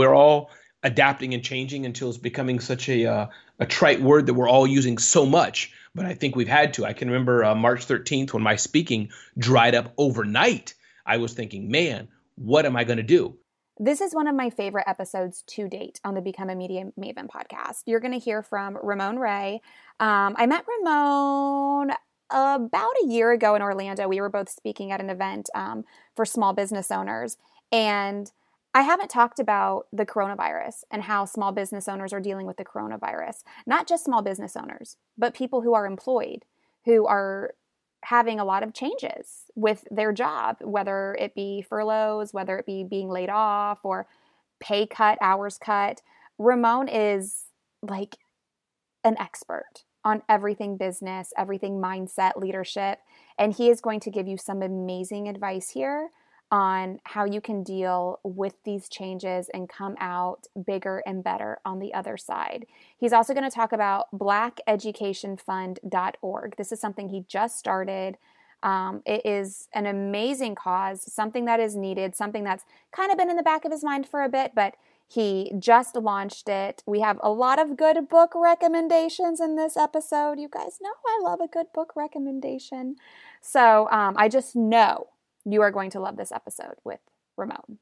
we're all adapting and changing until it's becoming such a uh, a trite word that we're all using so much. But I think we've had to. I can remember uh, March 13th when my speaking dried up overnight. I was thinking, man, what am I going to do? This is one of my favorite episodes to date on the Become a Media Maven podcast. You're going to hear from Ramon Ray. Um, I met Ramon about a year ago in Orlando. We were both speaking at an event um, for small business owners. And I haven't talked about the coronavirus and how small business owners are dealing with the coronavirus. Not just small business owners, but people who are employed, who are having a lot of changes with their job, whether it be furloughs, whether it be being laid off or pay cut, hours cut. Ramon is like an expert on everything business, everything mindset, leadership, and he is going to give you some amazing advice here on how you can deal with these changes and come out bigger and better on the other side. He's also going to talk about blackeducationfund.org. This is something he just started. Um, it is an amazing cause, something that is needed, something that's kind of been in the back of his mind for a bit, but he just launched it. We have a lot of good book recommendations in this episode. You guys know I love a good book recommendation. So um, I just know you are going to love this episode with Ramon.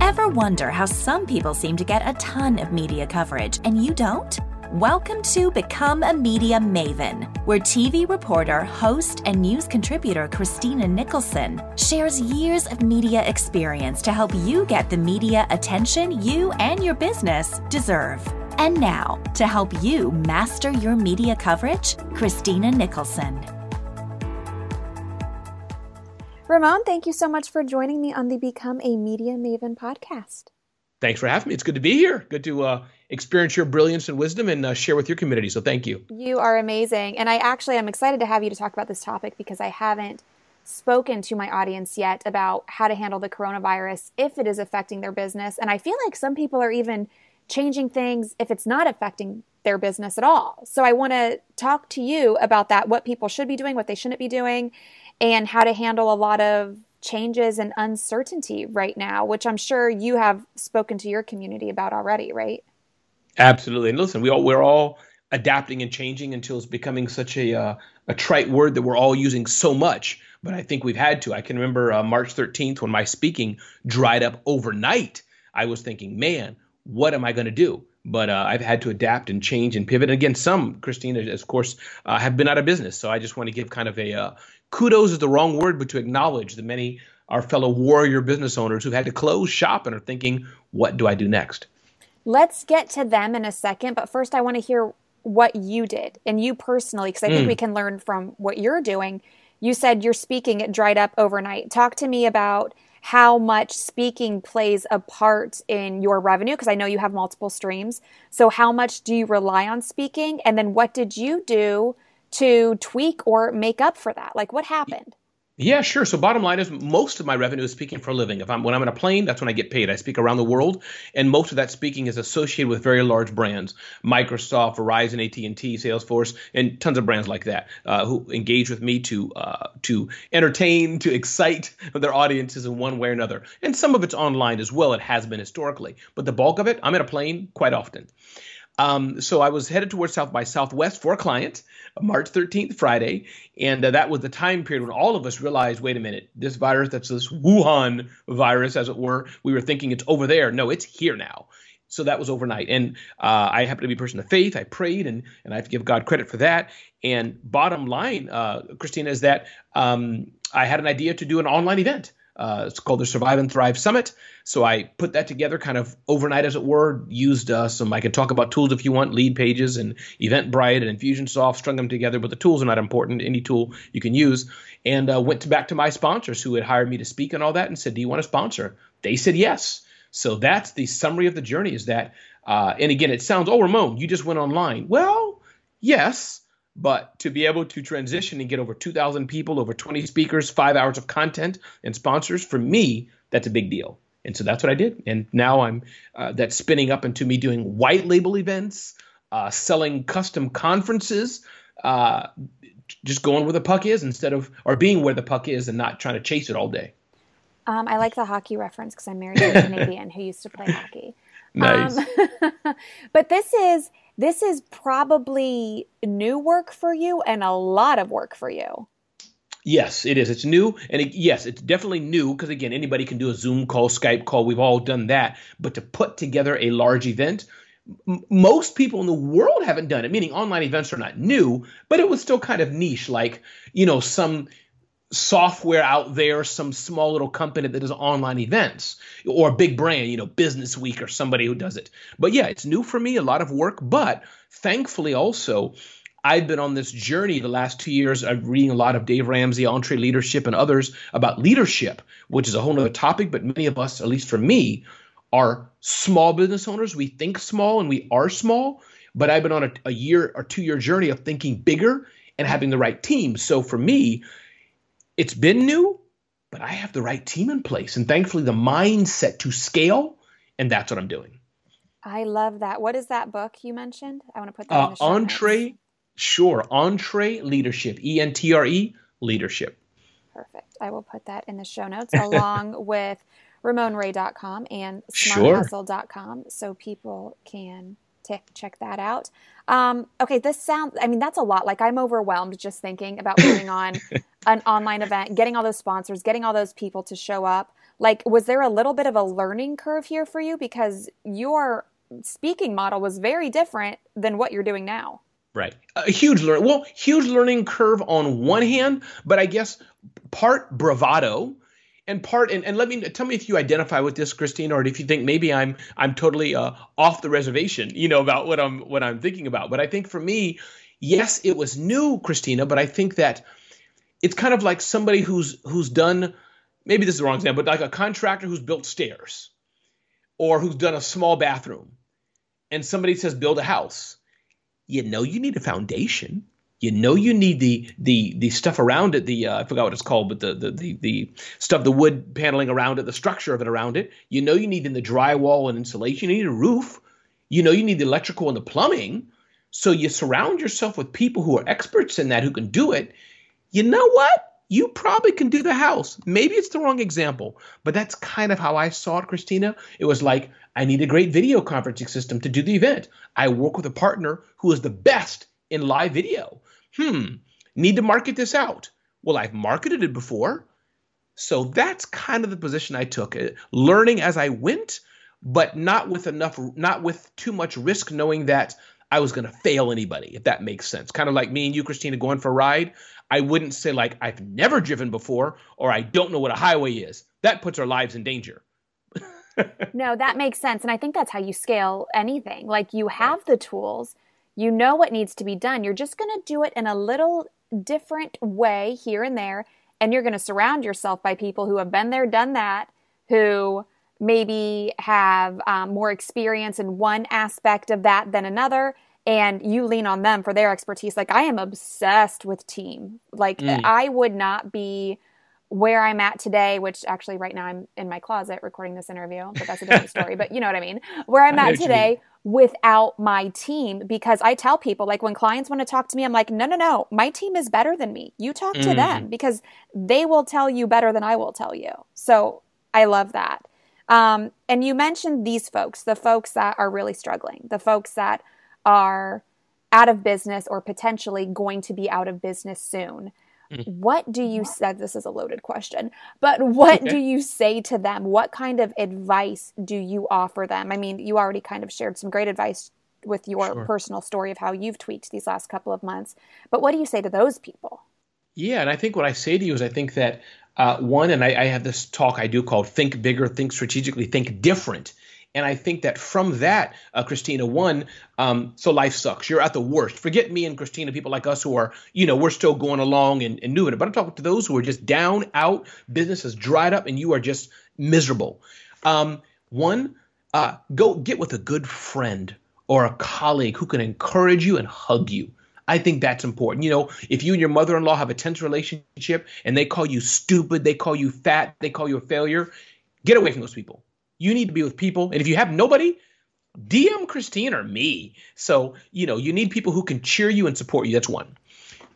Ever wonder how some people seem to get a ton of media coverage and you don't? Welcome to Become a Media Maven, where TV reporter, host, and news contributor Christina Nicholson shares years of media experience to help you get the media attention you and your business deserve. And now, to help you master your media coverage, Christina Nicholson. Ramon, thank you so much for joining me on the Become a Media Maven podcast. Thanks for having me. It's good to be here. Good to uh, experience your brilliance and wisdom and uh, share with your community. So thank you. You are amazing. And I actually am excited to have you to talk about this topic because I haven't spoken to my audience yet about how to handle the coronavirus if it is affecting their business. And I feel like some people are even changing things if it's not affecting their business at all. So I want to talk to you about that, what people should be doing, what they shouldn't be doing, and how to handle a lot of changes and uncertainty right now, which I'm sure you have spoken to your community about already, right? Absolutely. And listen, we all we're all adapting and changing until it's becoming such a uh, a trite word that we're all using so much. But I think we've had to. I can remember uh, March 13th when my speaking dried up overnight. I was thinking, man, what am I going to do? But uh, I've had to adapt and change and pivot. And again, some, Christina, of course, uh, have been out of business. So I just want to give kind of a uh, kudos is the wrong word, but to acknowledge the many our fellow warrior business owners who've had to close shop and are thinking, what do I do next? Let's get to them in a second, but first I want to hear what you did and you personally, because I think mm. we can learn from what you're doing. You said your speaking it dried up overnight. Talk to me about how much speaking plays a part in your revenue because I know you have multiple streams. So how much do you rely on speaking and then what did you do to tweak or make up for that? Like what happened? Yeah, sure. So bottom line is most of my revenue is speaking for a living. If I'm when I'm in a plane, that's when I get paid. I speak around the world, and most of that speaking is associated with very large brands: Microsoft, Verizon, AT&T, Salesforce, and tons of brands like that uh, who engage with me to uh, to entertain, to excite their audiences in one way or another. And some of it's online as well. It has been historically, but the bulk of it, I'm in a plane quite often. Um, so I was headed towards South by Southwest for a client, March 13th, Friday, and uh, that was the time period when all of us realized, wait a minute, this virus, that's this Wuhan virus, as it were, we were thinking it's over there. No, it's here now. So that was overnight, and uh, I happen to be a person of faith. I prayed, and and I have to give God credit for that. And bottom line, uh, Christina, is that um, I had an idea to do an online event. Uh, it's called the Survive and Thrive Summit. So I put that together kind of overnight, as it were. Used uh, some, I can talk about tools if you want, Leadpages and Eventbrite and Infusionsoft, strung them together, but the tools are not important. Any tool you can use. And uh, went to back to my sponsors who had hired me to speak and all that and said, Do you want to sponsor? They said yes. So that's the summary of the journey is that, uh, and again, it sounds, oh, Ramon, you just went online. Well, yes but to be able to transition and get over 2,000 people, over 20 speakers, five hours of content and sponsors, for me, that's a big deal. And so that's what I did. And now I'm uh, that's spinning up into me doing white label events, uh, selling custom conferences, uh, just going where the puck is instead of or being where the puck is and not trying to chase it all day. Um, I like the hockey reference because I'm married to a Canadian who used to play hockey. Nice. Um, but this is this is probably new work for you and a lot of work for you. Yes, it is. It's new, and it, yes, it's definitely new because again, anybody can do a Zoom call, Skype call. We've all done that, but to put together a large event, m- most people in the world haven't done it. Meaning, online events are not new, but it was still kind of niche. Like you know, some software out there, some small little company that does online events, or a big brand, you know, Business Week or somebody who does it. But yeah, it's new for me, a lot of work, but thankfully also. I've been on this journey the last two years. I'm reading a lot of Dave Ramsey, EntreLeadership, and others about leadership, which is a whole other topic. But many of us, at least for me, are small business owners. We think small and we are small. But I've been on a, a year or two year journey of thinking bigger and having the right team. So for me, it's been new, but I have the right team in place. And thankfully, the mindset to scale. And that's what I'm doing. I love that. What is that book you mentioned? I want to put that uh, in the show Entre, notes. sure. EntreLeadership, E N T R E, leadership. Perfect. I will put that in the show notes along with RamonRay.com and SmartHustle.com so people can t- check that out. Um, okay, this sounds, I mean, that's a lot. Like, I'm overwhelmed just thinking about putting on an online event, getting all those sponsors, getting all those people to show up. Like, was there a little bit of a learning curve here for you? Because your speaking model was very different than what you're doing now. Right. A huge learn well, huge learning curve on one hand, but I guess part bravado and part and, and let me tell me if you identify with this christine or if you think maybe i'm i'm totally uh, off the reservation you know about what i'm what i'm thinking about. But i think for me yes it was new christina but i think that it's kind of like somebody who's who's done maybe this is the wrong example but like a contractor who's built stairs or who's done a small bathroom and somebody says build a house. You know you need a foundation you know you need the the the stuff around it the uh, i forgot what it's called but the, the the the stuff the wood paneling around it the structure of it around it. You know you need in the drywall and insulation you need a roof. You know you need the electrical and the plumbing. So you surround yourself with people who are experts in that who can do it. You know what? You probably can do the house. Maybe it's the wrong example but that's kind of how i saw it christina. It was like i need a great video conferencing system to do the event. I work with a partner who is the best in live video hmm, need to market this out. Well, I've marketed it before. So that's kind of the position I took, uh, learning as I went, but not with enough, not with too much risk, knowing that I was going to fail anybody, if that makes sense. Kind of like me and you, Christina, going for a ride. I wouldn't say like I've never driven before or I don't know what a highway is. That puts our lives in danger. no, that makes sense. And I think that's how you scale anything. Like you have the tools, you know what needs to be done. You're just going to do it in a little different way here and there. And you're going to surround yourself by people who have been there, done that, who maybe have um, more experience in one aspect of that than another. And you lean on them for their expertise. Like, I am obsessed with team. Like, mm. I would not be where I'm at today, which actually right now I'm in my closet recording this interview, but that's a different story. But you know what I mean? Where I'm at today without my team because I tell people like when clients want to talk to me, I'm like, no, no, no, my team is better than me. You talk to mm. them because they will tell you better than I will tell you. So I love that. Um, and you mentioned these folks, the folks that are really struggling, the folks that are out of business or potentially going to be out of business soon. Mm. What do you say? This is a loaded question, but what okay. do you say to them? What kind of advice do you offer them? I mean, you already kind of shared some great advice with your sure. personal story of how you've tweaked these last couple of months, but what do you say to those people? Yeah, and I think what I say to you is I think that uh, one, and I, I have this talk I do called Think Bigger, Think Strategically, Think Different. And I think that from that, uh, Christina, one, um, so life sucks. You're at the worst. Forget me and Christina, people like us who are, you know, we're still going along and, and doing it. But I'm talking to those who are just down, out, business has dried up, and you are just miserable. Um, one, uh, go get with a good friend or a colleague who can encourage you and hug you. I think that's important. You know, if you and your mother in law have a tense relationship and they call you stupid, they call you fat, they call you a failure, get away from those people. You need to be with people. And if you have nobody, DM Christine or me. So, you know, you need people who can cheer you and support you. That's one.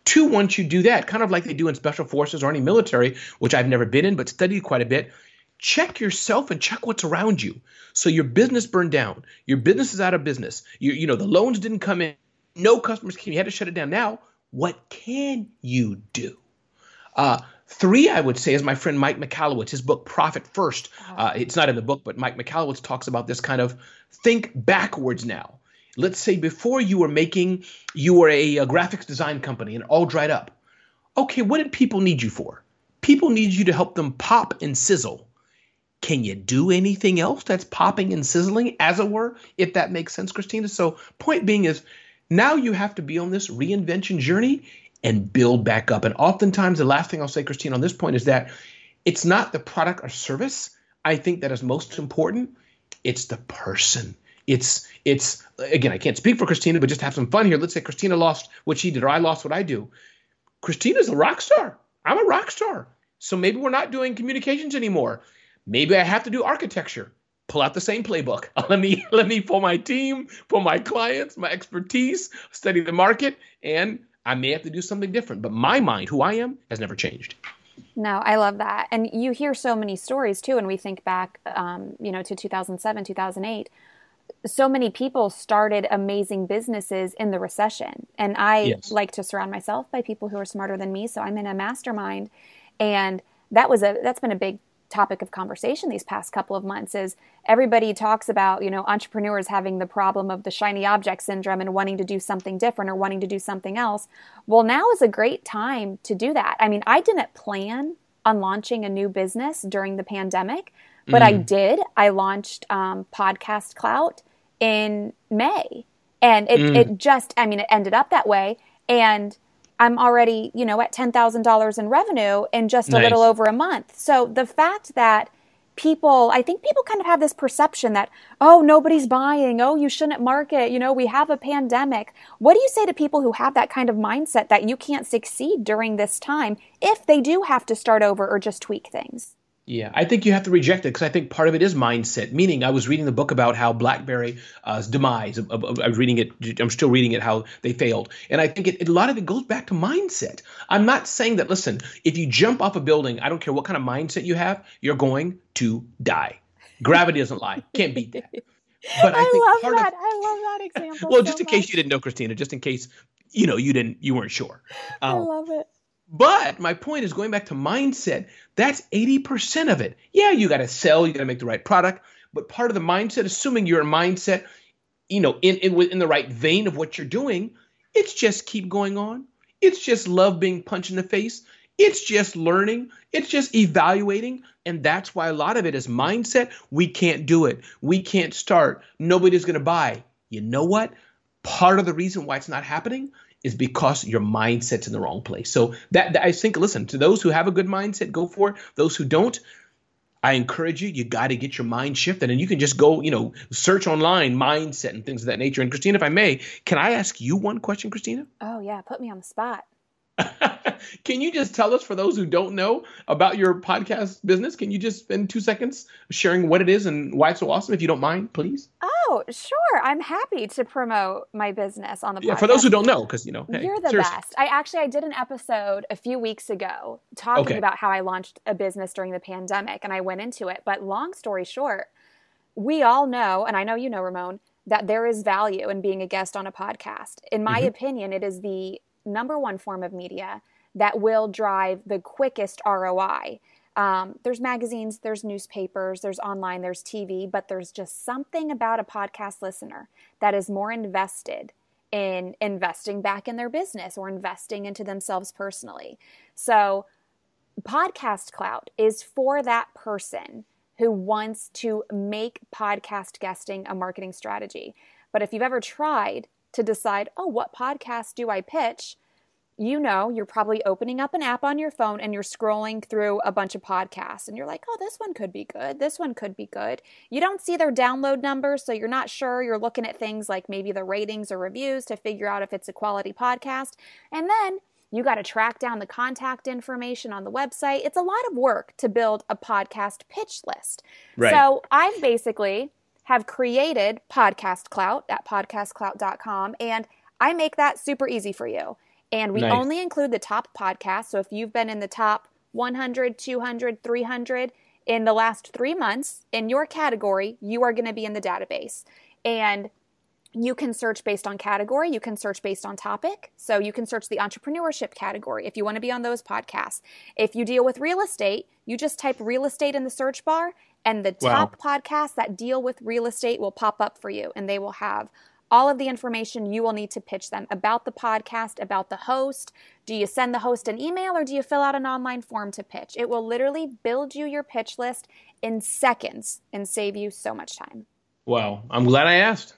Two, once you do that, kind of like they do in special forces or any military, which I've never been in, but studied quite a bit, check yourself and check what's around you. So your business burned down. Your business is out of business. You, you know, the loans didn't come in. No customers came. You had to shut it down. Now, what can you do? Uh, three, I would say, is my friend Mike Michalowicz, his book Profit First. Uh, it's not in the book, but Mike Michalowicz talks about this kind of think backwards now. Let's say before you were making, you were a, a graphics design company and all dried up. Okay, what did people need you for? People need you to help them pop and sizzle. Can you do anything else that's popping and sizzling, as it were, if that makes sense, Christina? So, point being is now you have to be on this reinvention journey and build back up. And oftentimes, the last thing I'll say, Christine, on this point is that it's not the product or service I think that is most important. It's the person. It's it's again, I can't speak for Christina, but just have some fun here. Let's say Christina lost what she did, or I lost what I do. Christina's a rock star. I'm a rock star. So maybe we're not doing communications anymore. Maybe I have to do architecture. Pull out the same playbook. Let me let me pull my team, pull my clients, my expertise, study the market, and I may have to do something different. But my mind, who I am, has never changed. No, I love that. And you hear so many stories too. And we think back, um, you know, to 2007, 2008. So many people started amazing businesses in the recession. And I yes. like to surround myself by people who are smarter than me. So I'm in a mastermind. And that was a, that's been a big topic of conversation these past couple of months is everybody talks about you know entrepreneurs having the problem of the shiny object syndrome and wanting to do something different or wanting to do something else well now is a great time to do that i mean i didn't plan on launching a new business during the pandemic but mm. i did i launched um, podcast clout in may and it, mm. it just i mean it ended up that way and I'm already, you know, at $10,000 in revenue in just a nice. little over a month. So the fact that people, I think people kind of have this perception that, oh, nobody's buying. Oh, you shouldn't market. You know, we have a pandemic. What do you say to people who have that kind of mindset that you can't succeed during this time if they do have to start over or just tweak things? Yeah, I think you have to reject it because I think part of it is mindset. Meaning, I was reading the book about how BlackBerry's uh, demise. I was reading it. I'm still reading it. How they failed, and I think it, a lot of it goes back to mindset. I'm not saying that. Listen, if you jump off a building, I don't care what kind of mindset you have, you're going to die. Gravity doesn't lie. Can't beat that. But I, I think love part that. Of, I love that example. Well, so just in much. case you didn't know, Christina, just in case you know you didn't, you weren't sure. Um, I love it. But my point is going back to mindset. That's 80% of it. Yeah, you got to sell, you got to make the right product, but part of the mindset, assuming you're a mindset, you know, in, in in the right vein of what you're doing, it's just keep going on. It's just love being punched in the face. It's just learning. It's just evaluating. And that's why a lot of it is mindset. We can't do it. We can't start. Nobody's going to buy. You know what? Part of the reason why it's not happening is because your mindset's in the wrong place. So that, that I think, listen, to those who have a good mindset, go for it. Those who don't, I encourage you, you got to get your mind shifted. And you can just go, you know, search online mindset and things of that nature. And Christina, if I may, can I ask you one question, Christina? Oh, yeah. Put me on the spot. Can you just tell us, for those who don't know about your podcast business, can you just spend two seconds sharing what it is and why it's so awesome, if you don't mind, please? Oh, sure. I'm happy to promote my business on the podcast. Yeah, for those who don't know, because you know, hey, you're the seriously. best. I actually I did an episode a few weeks ago talking okay. about how I launched a business during the pandemic, and I went into it. But long story short, we all know, and I know you know, Ramon, that there is value in being a guest on a podcast. In my mm-hmm. opinion, it is the number one form of media that will drive the quickest ROI. Um, there's magazines, there's newspapers, there's online, there's TV, but there's just something about a podcast listener that is more invested in investing back in their business or investing into themselves personally. So, Podcast Clout is for that person who wants to make podcast guesting a marketing strategy. But if you've ever tried to decide, oh, what podcast do I pitch? You know, you're probably opening up an app on your phone and you're scrolling through a bunch of podcasts and you're like, oh, this one could be good. This one could be good. You don't see their download numbers, so you're not sure. You're looking at things like maybe the ratings or reviews to figure out if it's a quality podcast. And then you got to track down the contact information on the website. It's a lot of work to build a podcast pitch list. Right. So I've basically have created Podcast Clout at podcastclout.com, and I make that super easy for you. And we nice. only include the top podcasts. So if you've been in the top 100, 200, 300, in the last three months in your category, you are going to be in the database. And you can search based on category. You can search based on topic. So you can search the entrepreneurship category if you want to be on those podcasts. If you deal with real estate, you just type real estate in the search bar, and the top wow. podcasts that deal with real estate will pop up for you, and they will have all of the information you will need to pitch them about the podcast, about the host. Do you send the host an email or do you fill out an online form to pitch? It will literally build you your pitch list in seconds and save you so much time. Wow. I'm glad I asked.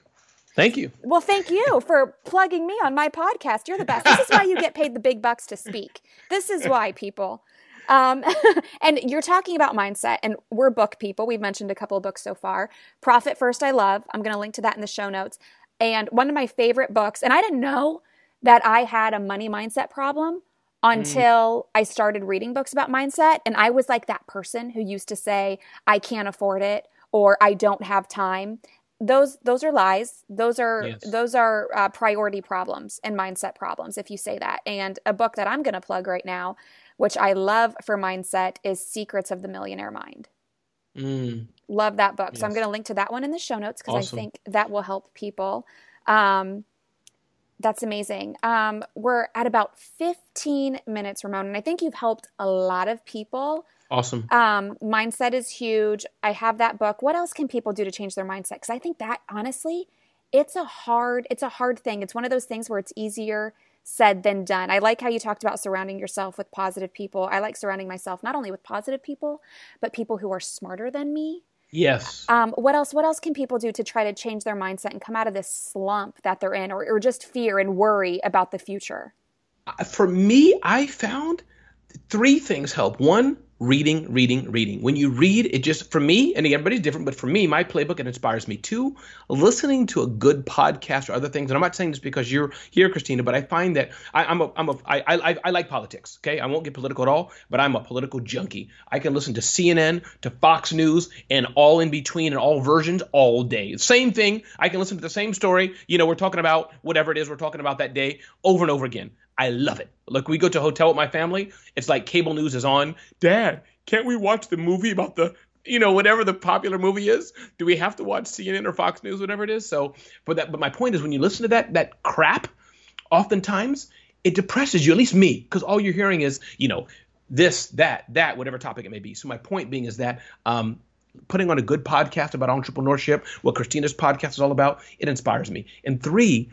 Thank you. Well, thank you for plugging me on my podcast. You're the best. This is why you get paid the big bucks to speak. This is why, people. Um, and you're talking about mindset, and we're book people. We've mentioned a couple of books so far. Profit First, I love. I'm going to link to that in the show notes. And one of my favorite books, and I didn't know that I had a money mindset problem until mm. I started reading books about mindset. And I was like that person who used to say, I can't afford it or I don't have time. Those those are lies. Those are yes. those are uh, priority problems and mindset problems. If you say that, and a book that I'm going to plug right now, which I love for mindset, is Secrets of the Millionaire Mind. Mm. Love that book. Yes. So I'm going to link to that one in the show notes because awesome. I think that will help people. Um, that's amazing. Um, we're at about 15 minutes, Ramon, and I think you've helped a lot of people. Awesome. Um, mindset is huge. I have that book. What else can people do to change their mindset? Because I think that honestly, it's a hard, it's a hard thing. It's one of those things where it's easier said than done. I like how you talked about surrounding yourself with positive people. I like surrounding myself not only with positive people, but people who are smarter than me. Yes. Um, what else? What else can people do to try to change their mindset and come out of this slump that they're in, or, or just fear and worry about the future? For me, I found three things help. One, reading, reading, reading. When you read, it just for me, and everybody's different, but for me, my playbook it inspires me. Two, listening to a good podcast or other things. And I'm not saying this because you're here, Christina, but I find that I, I'm a I'm a I, I I like politics. Okay, I won't get political at all, but I'm a political junkie. I can listen to CNN, to Fox News, and all in between and all versions all day. Same thing. I can listen to the same story. You know, we're talking about whatever it is we're talking about that day over and over again. I love it. Look, we go to a hotel with my family. It's like cable news is on. Dad, can't we watch the movie about the, you know, whatever the popular movie is? Do we have to watch CNN or Fox News, whatever it is? So, for that, but my point is, when you listen to that that crap, oftentimes it depresses you. At least me, because all you're hearing is, you know, this, that, that, whatever topic it may be. So my point being is that um, putting on a good podcast about entrepreneurship, what Christina's podcast is all about, it inspires me. And three,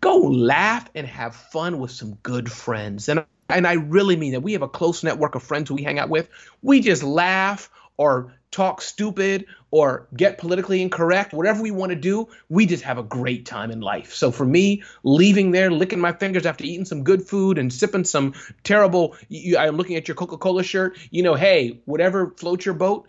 go laugh and have fun with some good friends. And and I really mean that. We have a close network of friends who we hang out with. We just laugh or talk stupid or get politically incorrect, whatever we want to do, we just have a great time in life. So for me, leaving there, licking my fingers after eating some good food and sipping some terrible, you, I'm looking at your Coca Cola shirt, you know, hey, whatever floats your boat,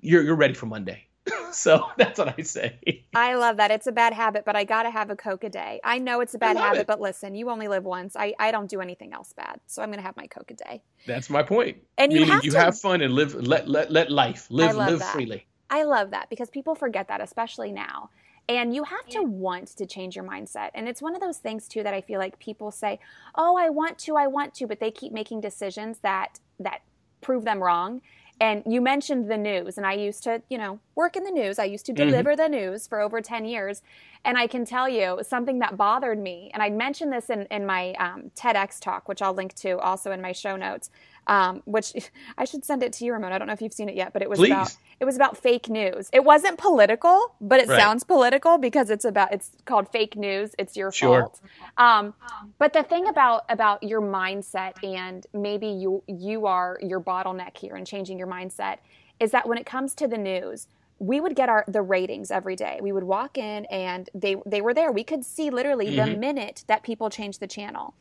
you're, you're ready for Monday. so that's what I say. I love that. It's a bad habit, but I got to have a Coke a day. I know it's a bad habit, it. but listen, you only live once. I, I don't do anything else bad. So I'm going to have my Coke a day. That's my point. And you Meaning have you to, have fun and live let let, let life live live that. freely. I love that because people forget that especially now. And you have to want to change your mindset. And it's one of those things too that I feel like people say, "Oh, I want to, I want to," but they keep making decisions that that prove them wrong and you mentioned the news, and I used to, you know, work in the news. I used to mm-hmm. deliver mm-hmm. the news for over 10 years. And I can tell you something that bothered me, and I mentioned this in, in my um, TEDx talk, which I'll link to also in my show notes um, which I should send it to you, Ramon. I don't know if you've seen it yet, but it was Please. about it was about fake news. It wasn't political, but it right. sounds political because it's about it's called fake news. It's your sure. fault. Um, but the thing about about your mindset and maybe you you are your bottleneck here in changing your mindset is that when it comes to the news, we would get our the ratings every day. We would walk in and they they were there. We could see literally mm-hmm. the minute that people changed the channel.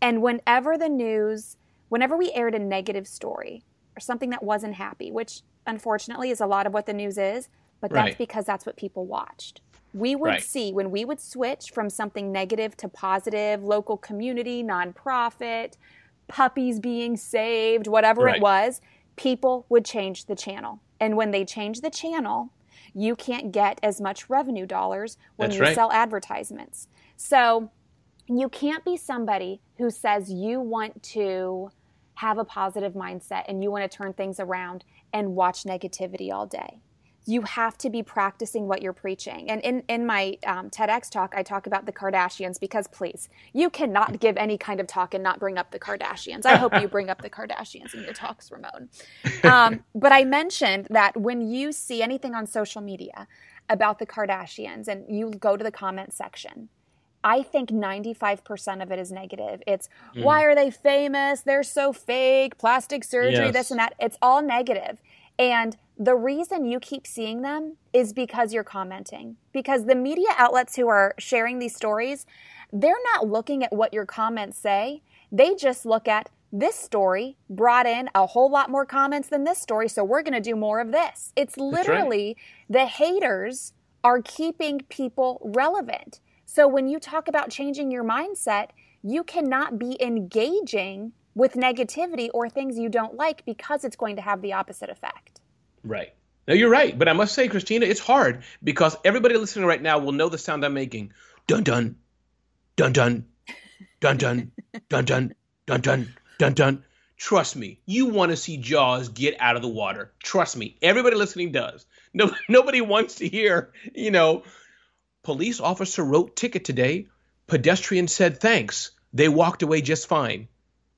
And whenever the news whenever we aired a negative story or something that wasn't happy, which unfortunately is a lot of what the news is, but that's right. because that's what people watched. We would right. see when we would switch from something negative to positive, local community, nonprofit, puppies being saved, whatever right. it was, people would change the channel. And when they change the channel, you can't get as much revenue dollars when That's you sell advertisements. So you can't be somebody who says you want to have a positive mindset and you want to turn things around and watch negativity all day you have to be practicing what you're preaching. And in, in my um, TEDx talk, I talk about the Kardashians because please, you cannot give any kind of talk and not bring up the Kardashians. I hope you bring up the Kardashians in your talks, Ramon. Um, but I mentioned that when you see anything on social media about the Kardashians and you go to the comment section, I think 95% of it is negative. It's mm. why are they famous? They're so fake, plastic surgery, yes. this and that. It's all negative. And the reason you keep seeing them is because you're commenting. Because the media outlets who are sharing these stories, they're not looking at what your comments say. They just look at this story brought in a whole lot more comments than this story, so we're going to do more of this. It's literally right. the haters are keeping people relevant. So when you talk about changing your mindset, you cannot be engaging with negativity or things you don't like because it's going to have the opposite effect. Right. No, you're right. But I must say, Christina, it's hard because everybody listening right now will know the sound I'm making. Dun dun, dun dun, dun dun, dun dun, dun dun, dun dun. Trust me, you want to see Jaws get out of the water. Trust me, everybody listening does. No, nobody wants to hear, you know, police officer wrote ticket today. Pedestrian said thanks. They walked away just fine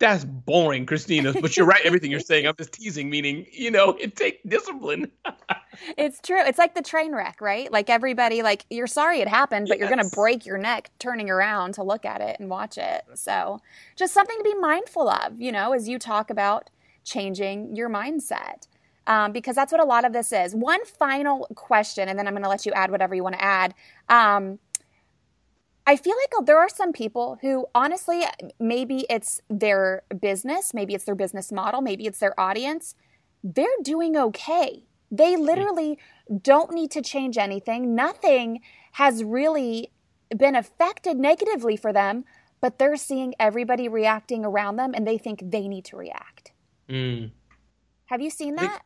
that's boring, Christina. But you're right, everything you're saying. I'm just teasing, meaning, you know, it takes discipline. it's true. It's like the train wreck, right? Like everybody, like, you're sorry it happened, but yes. you're going to break your neck turning around to look at it and watch it. So just something to be mindful of, you know, as you talk about changing your mindset. Um, because that's what a lot of this is. One final question, and then I'm going to let you add whatever you want to add. Um, I feel like there are some people who honestly, maybe it's their business, maybe it's their business model, maybe it's their audience. They're doing okay. They literally don't need to change anything. Nothing has really been affected negatively for them, but they're seeing everybody reacting around them and they think they need to react. Mm. Have you seen that?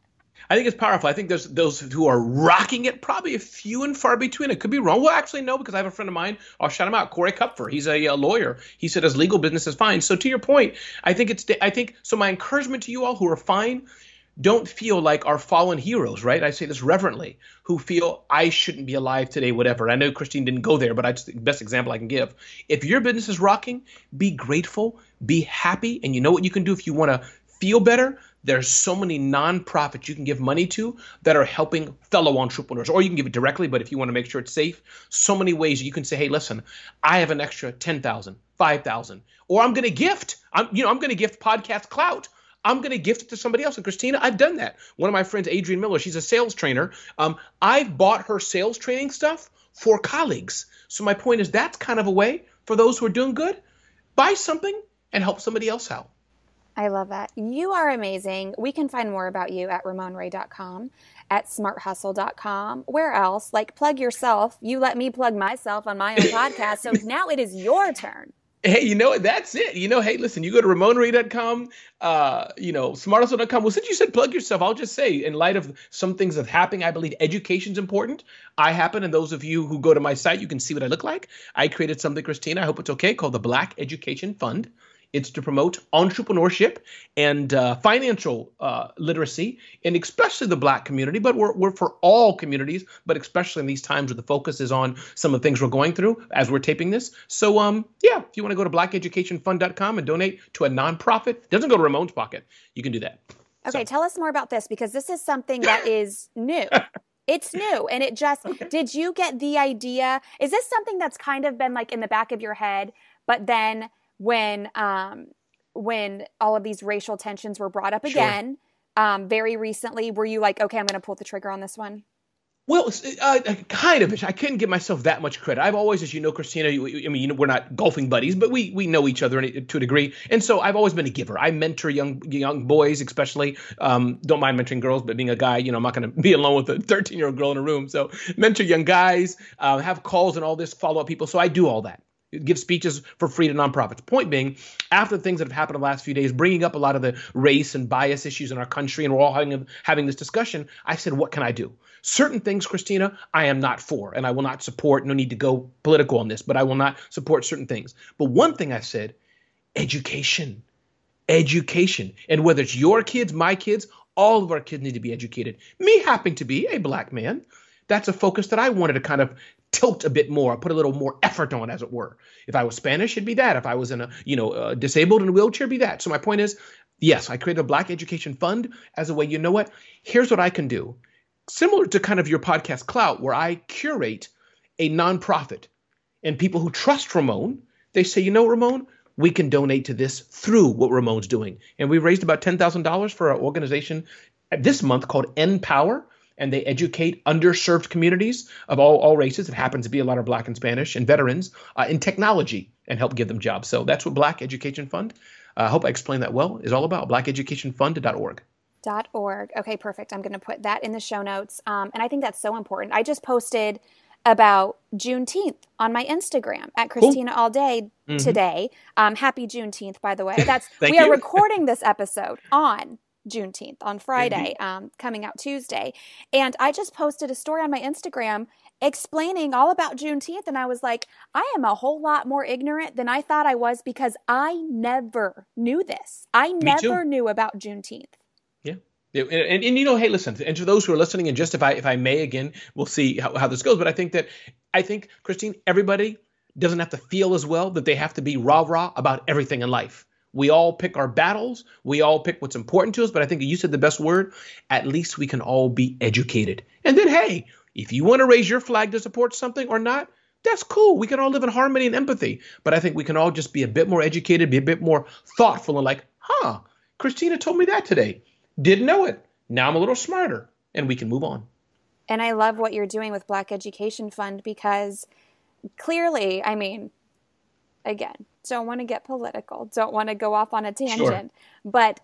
I think it's powerful. I think there's those who are rocking it, probably a few and far between. It could be wrong. Well, actually, no, because I have a friend of mine. I'll shout him out, Corey Kupfer. He's a, a lawyer. He said his legal business is fine. So to your point, I think it's. I think so. My encouragement to you all who are fine, don't feel like our fallen heroes, right? I say this reverently, who feel I shouldn't be alive today, whatever. I know Christine didn't go there, but that's the best example I can give. If your business is rocking, be grateful, be happy, and you know what you can do if you want to feel better? There's so many nonprofits you can give money to that are helping fellow entrepreneurs, or you can give it directly. But if you want to make sure it's safe, so many ways you can say, "Hey, listen, I have an extra ten thousand, five thousand, or I'm going to gift. I'm, you know, I'm going to gift podcast clout. I'm going to gift it to somebody else. And Christina, I've done that. One of my friends, Adrienne Miller, she's a sales trainer. Um, I've bought her sales training stuff for colleagues. So my point is, that's kind of a way for those who are doing good, buy something and help somebody else out. I love that. You are amazing. We can find more about you at ramonray.com, at smarthustle.com. Where else? Like, plug yourself. You let me plug myself on my own podcast. So now it is your turn. Hey, you know what? That's it. You know, hey, listen, you go to ramonray.com, uh, you know, smarthustle.com. Well, since you said plug yourself, I'll just say, in light of some things that happening, I believe education's important. I happen, and those of you who go to my site, you can see what I look like. I created something, Christina, I hope it's okay, called the Black Education Fund. It's to promote entrepreneurship and uh, financial uh, literacy, and especially the Black community. But we're, we're for all communities, but especially in these times where the focus is on some of the things we're going through as we're taping this. So, um, yeah, if you want to go to blackeducationfund.com and donate to a nonprofit, it doesn't go to Ramon's pocket. You can do that. Okay, so. tell us more about this because this is something that is new. It's new and it just okay. did you get the idea? Is this something that's kind of been like in the back of your head, but then when um, when all of these racial tensions were brought up again sure. um, very recently. Were you like, okay, I'm going to pull the trigger on this one? Well, uh, kind of. I couldn't give myself that much credit. I've always, as you know, Christina. I mean, you know, we're not golfing buddies, but we we know each other to a degree, and so I've always been a giver. I mentor young young boys, especially. Um, don't mind mentoring girls, but being a guy, you know, I'm not going to be alone with a 13 year old girl in a room. So mentor young guys, uh, have calls and all this, follow up people. So I do all that give speeches for free to nonprofits. Point being, after the things that have happened in the last few days, bringing up a lot of the race and bias issues in our country, and we're all having, having this discussion, I said, what can I do? Certain things, Christina, I am not for, and I will not support. No need to go political on this, but I will not support certain things. But one thing I said, education education. And whether it's your kids, my kids, all of our kids need to be educated. Me happening to be a black man, that's a focus that I wanted to kind of tilt a bit more, I put a little more effort on, as it were. If I was Spanish, it'd be that. If I was in a, you know, uh, disabled in a wheelchair, be that. So my point is, yes, I created a Black Education Fund as a way. You know what? Here's what I can do. Similar to kind of your podcast Clout, where I curate a nonprofit, and people who trust Ramon, they say, you know, Ramon, we can donate to this through what Ramon's doing. And we raised about $10,000 for our organization this month called Empower, and they educate underserved communities of all, all races. It happens to be a lot of Black and Spanish and veterans uh, in technology and help give them jobs. So that's what Black Education Fund, uh, I uh, hope I explained that well, is all about. BlackEducationFund.org. Dot org. Okay, perfect. I'm going to put that in the show notes. Um, and I think that's so important. I just posted about Juneteenth on my Instagram at Christina cool. All Day mm-hmm. today. Um, happy Juneteenth, by the way. That's we are recording this episode on Juneteenth on Friday, mm-hmm. um, coming out Tuesday, and I just posted a story on my Instagram explaining all about Juneteenth, and I was like, I am a whole lot more ignorant than I thought I was because I never knew this. I Me never too. knew about Juneteenth. And, and, and, you know, hey, listen, and to those who are listening, and just if I if I may again, we'll see how, how this goes. But I think that I think Christine, everybody doesn't have to feel as well that they have to be rah rah about everything in life. We all pick our battles. We all pick what's important to us. But I think you said the best word. At least we can all be educated. And then, hey, if you want to raise your flag to support something or not, that's cool. We can all live in harmony and empathy. But I think we can all just be a bit more educated, be a bit more thoughtful, and like, huh, Christina told me that today. Didn't know it. Now I'm a little smarter and we can move on. And I love what you're doing with Black Education Fund because clearly, I mean, again, don't want to get political, don't want to go off on a tangent, sure. but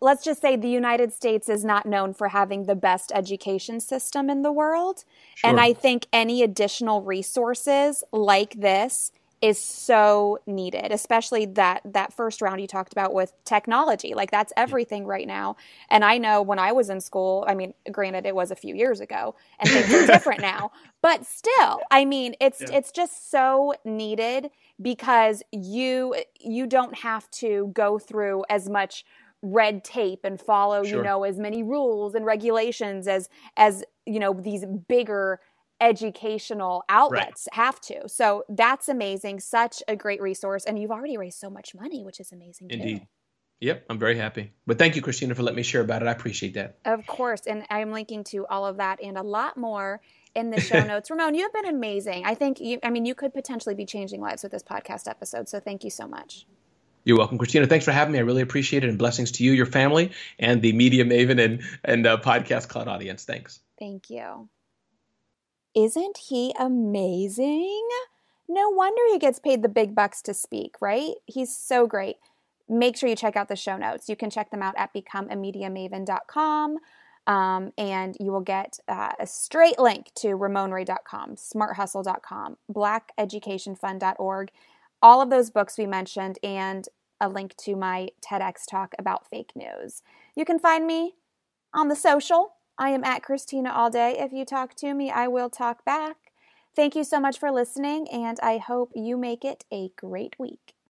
let's just say the United States is not known for having the best education system in the world. Sure. And I think any additional resources like this is so needed especially that that first round you talked about with technology like that's everything right now and i know when i was in school i mean granted it was a few years ago and things are different now but still i mean it's yeah. it's just so needed because you you don't have to go through as much red tape and follow sure. you know as many rules and regulations as as you know these bigger educational outlets right. have to. So that's amazing. Such a great resource. And you've already raised so much money, which is amazing. Indeed. Too. Yep, I'm very happy. But thank you, Christina, for letting me share about it. I appreciate that. Of course. And I'm linking to all of that and a lot more in the show notes. Ramon, you have been amazing. I think you, I mean, you could potentially be changing lives with this podcast episode. So thank you so much. You're welcome, Christina. Thanks for having me. I really appreciate it. And blessings to you, your family, and the Media Maven and, and uh, Podcast Clout audience. Thanks. Thank you. Isn't he amazing? No wonder he gets paid the big bucks to speak, right? He's so great. Make sure you check out the show notes. You can check them out at becomeamediamaven.com. Um, and you will get uh, a straight link to ramonray.com, smarthustle.com, blackeducationfund.org, all of those books we mentioned, and a link to my TEDx talk about fake news. You can find me on the social I am at Christina all day. If you talk to me, I will talk back. Thank you so much for listening, and I hope you make it a great week.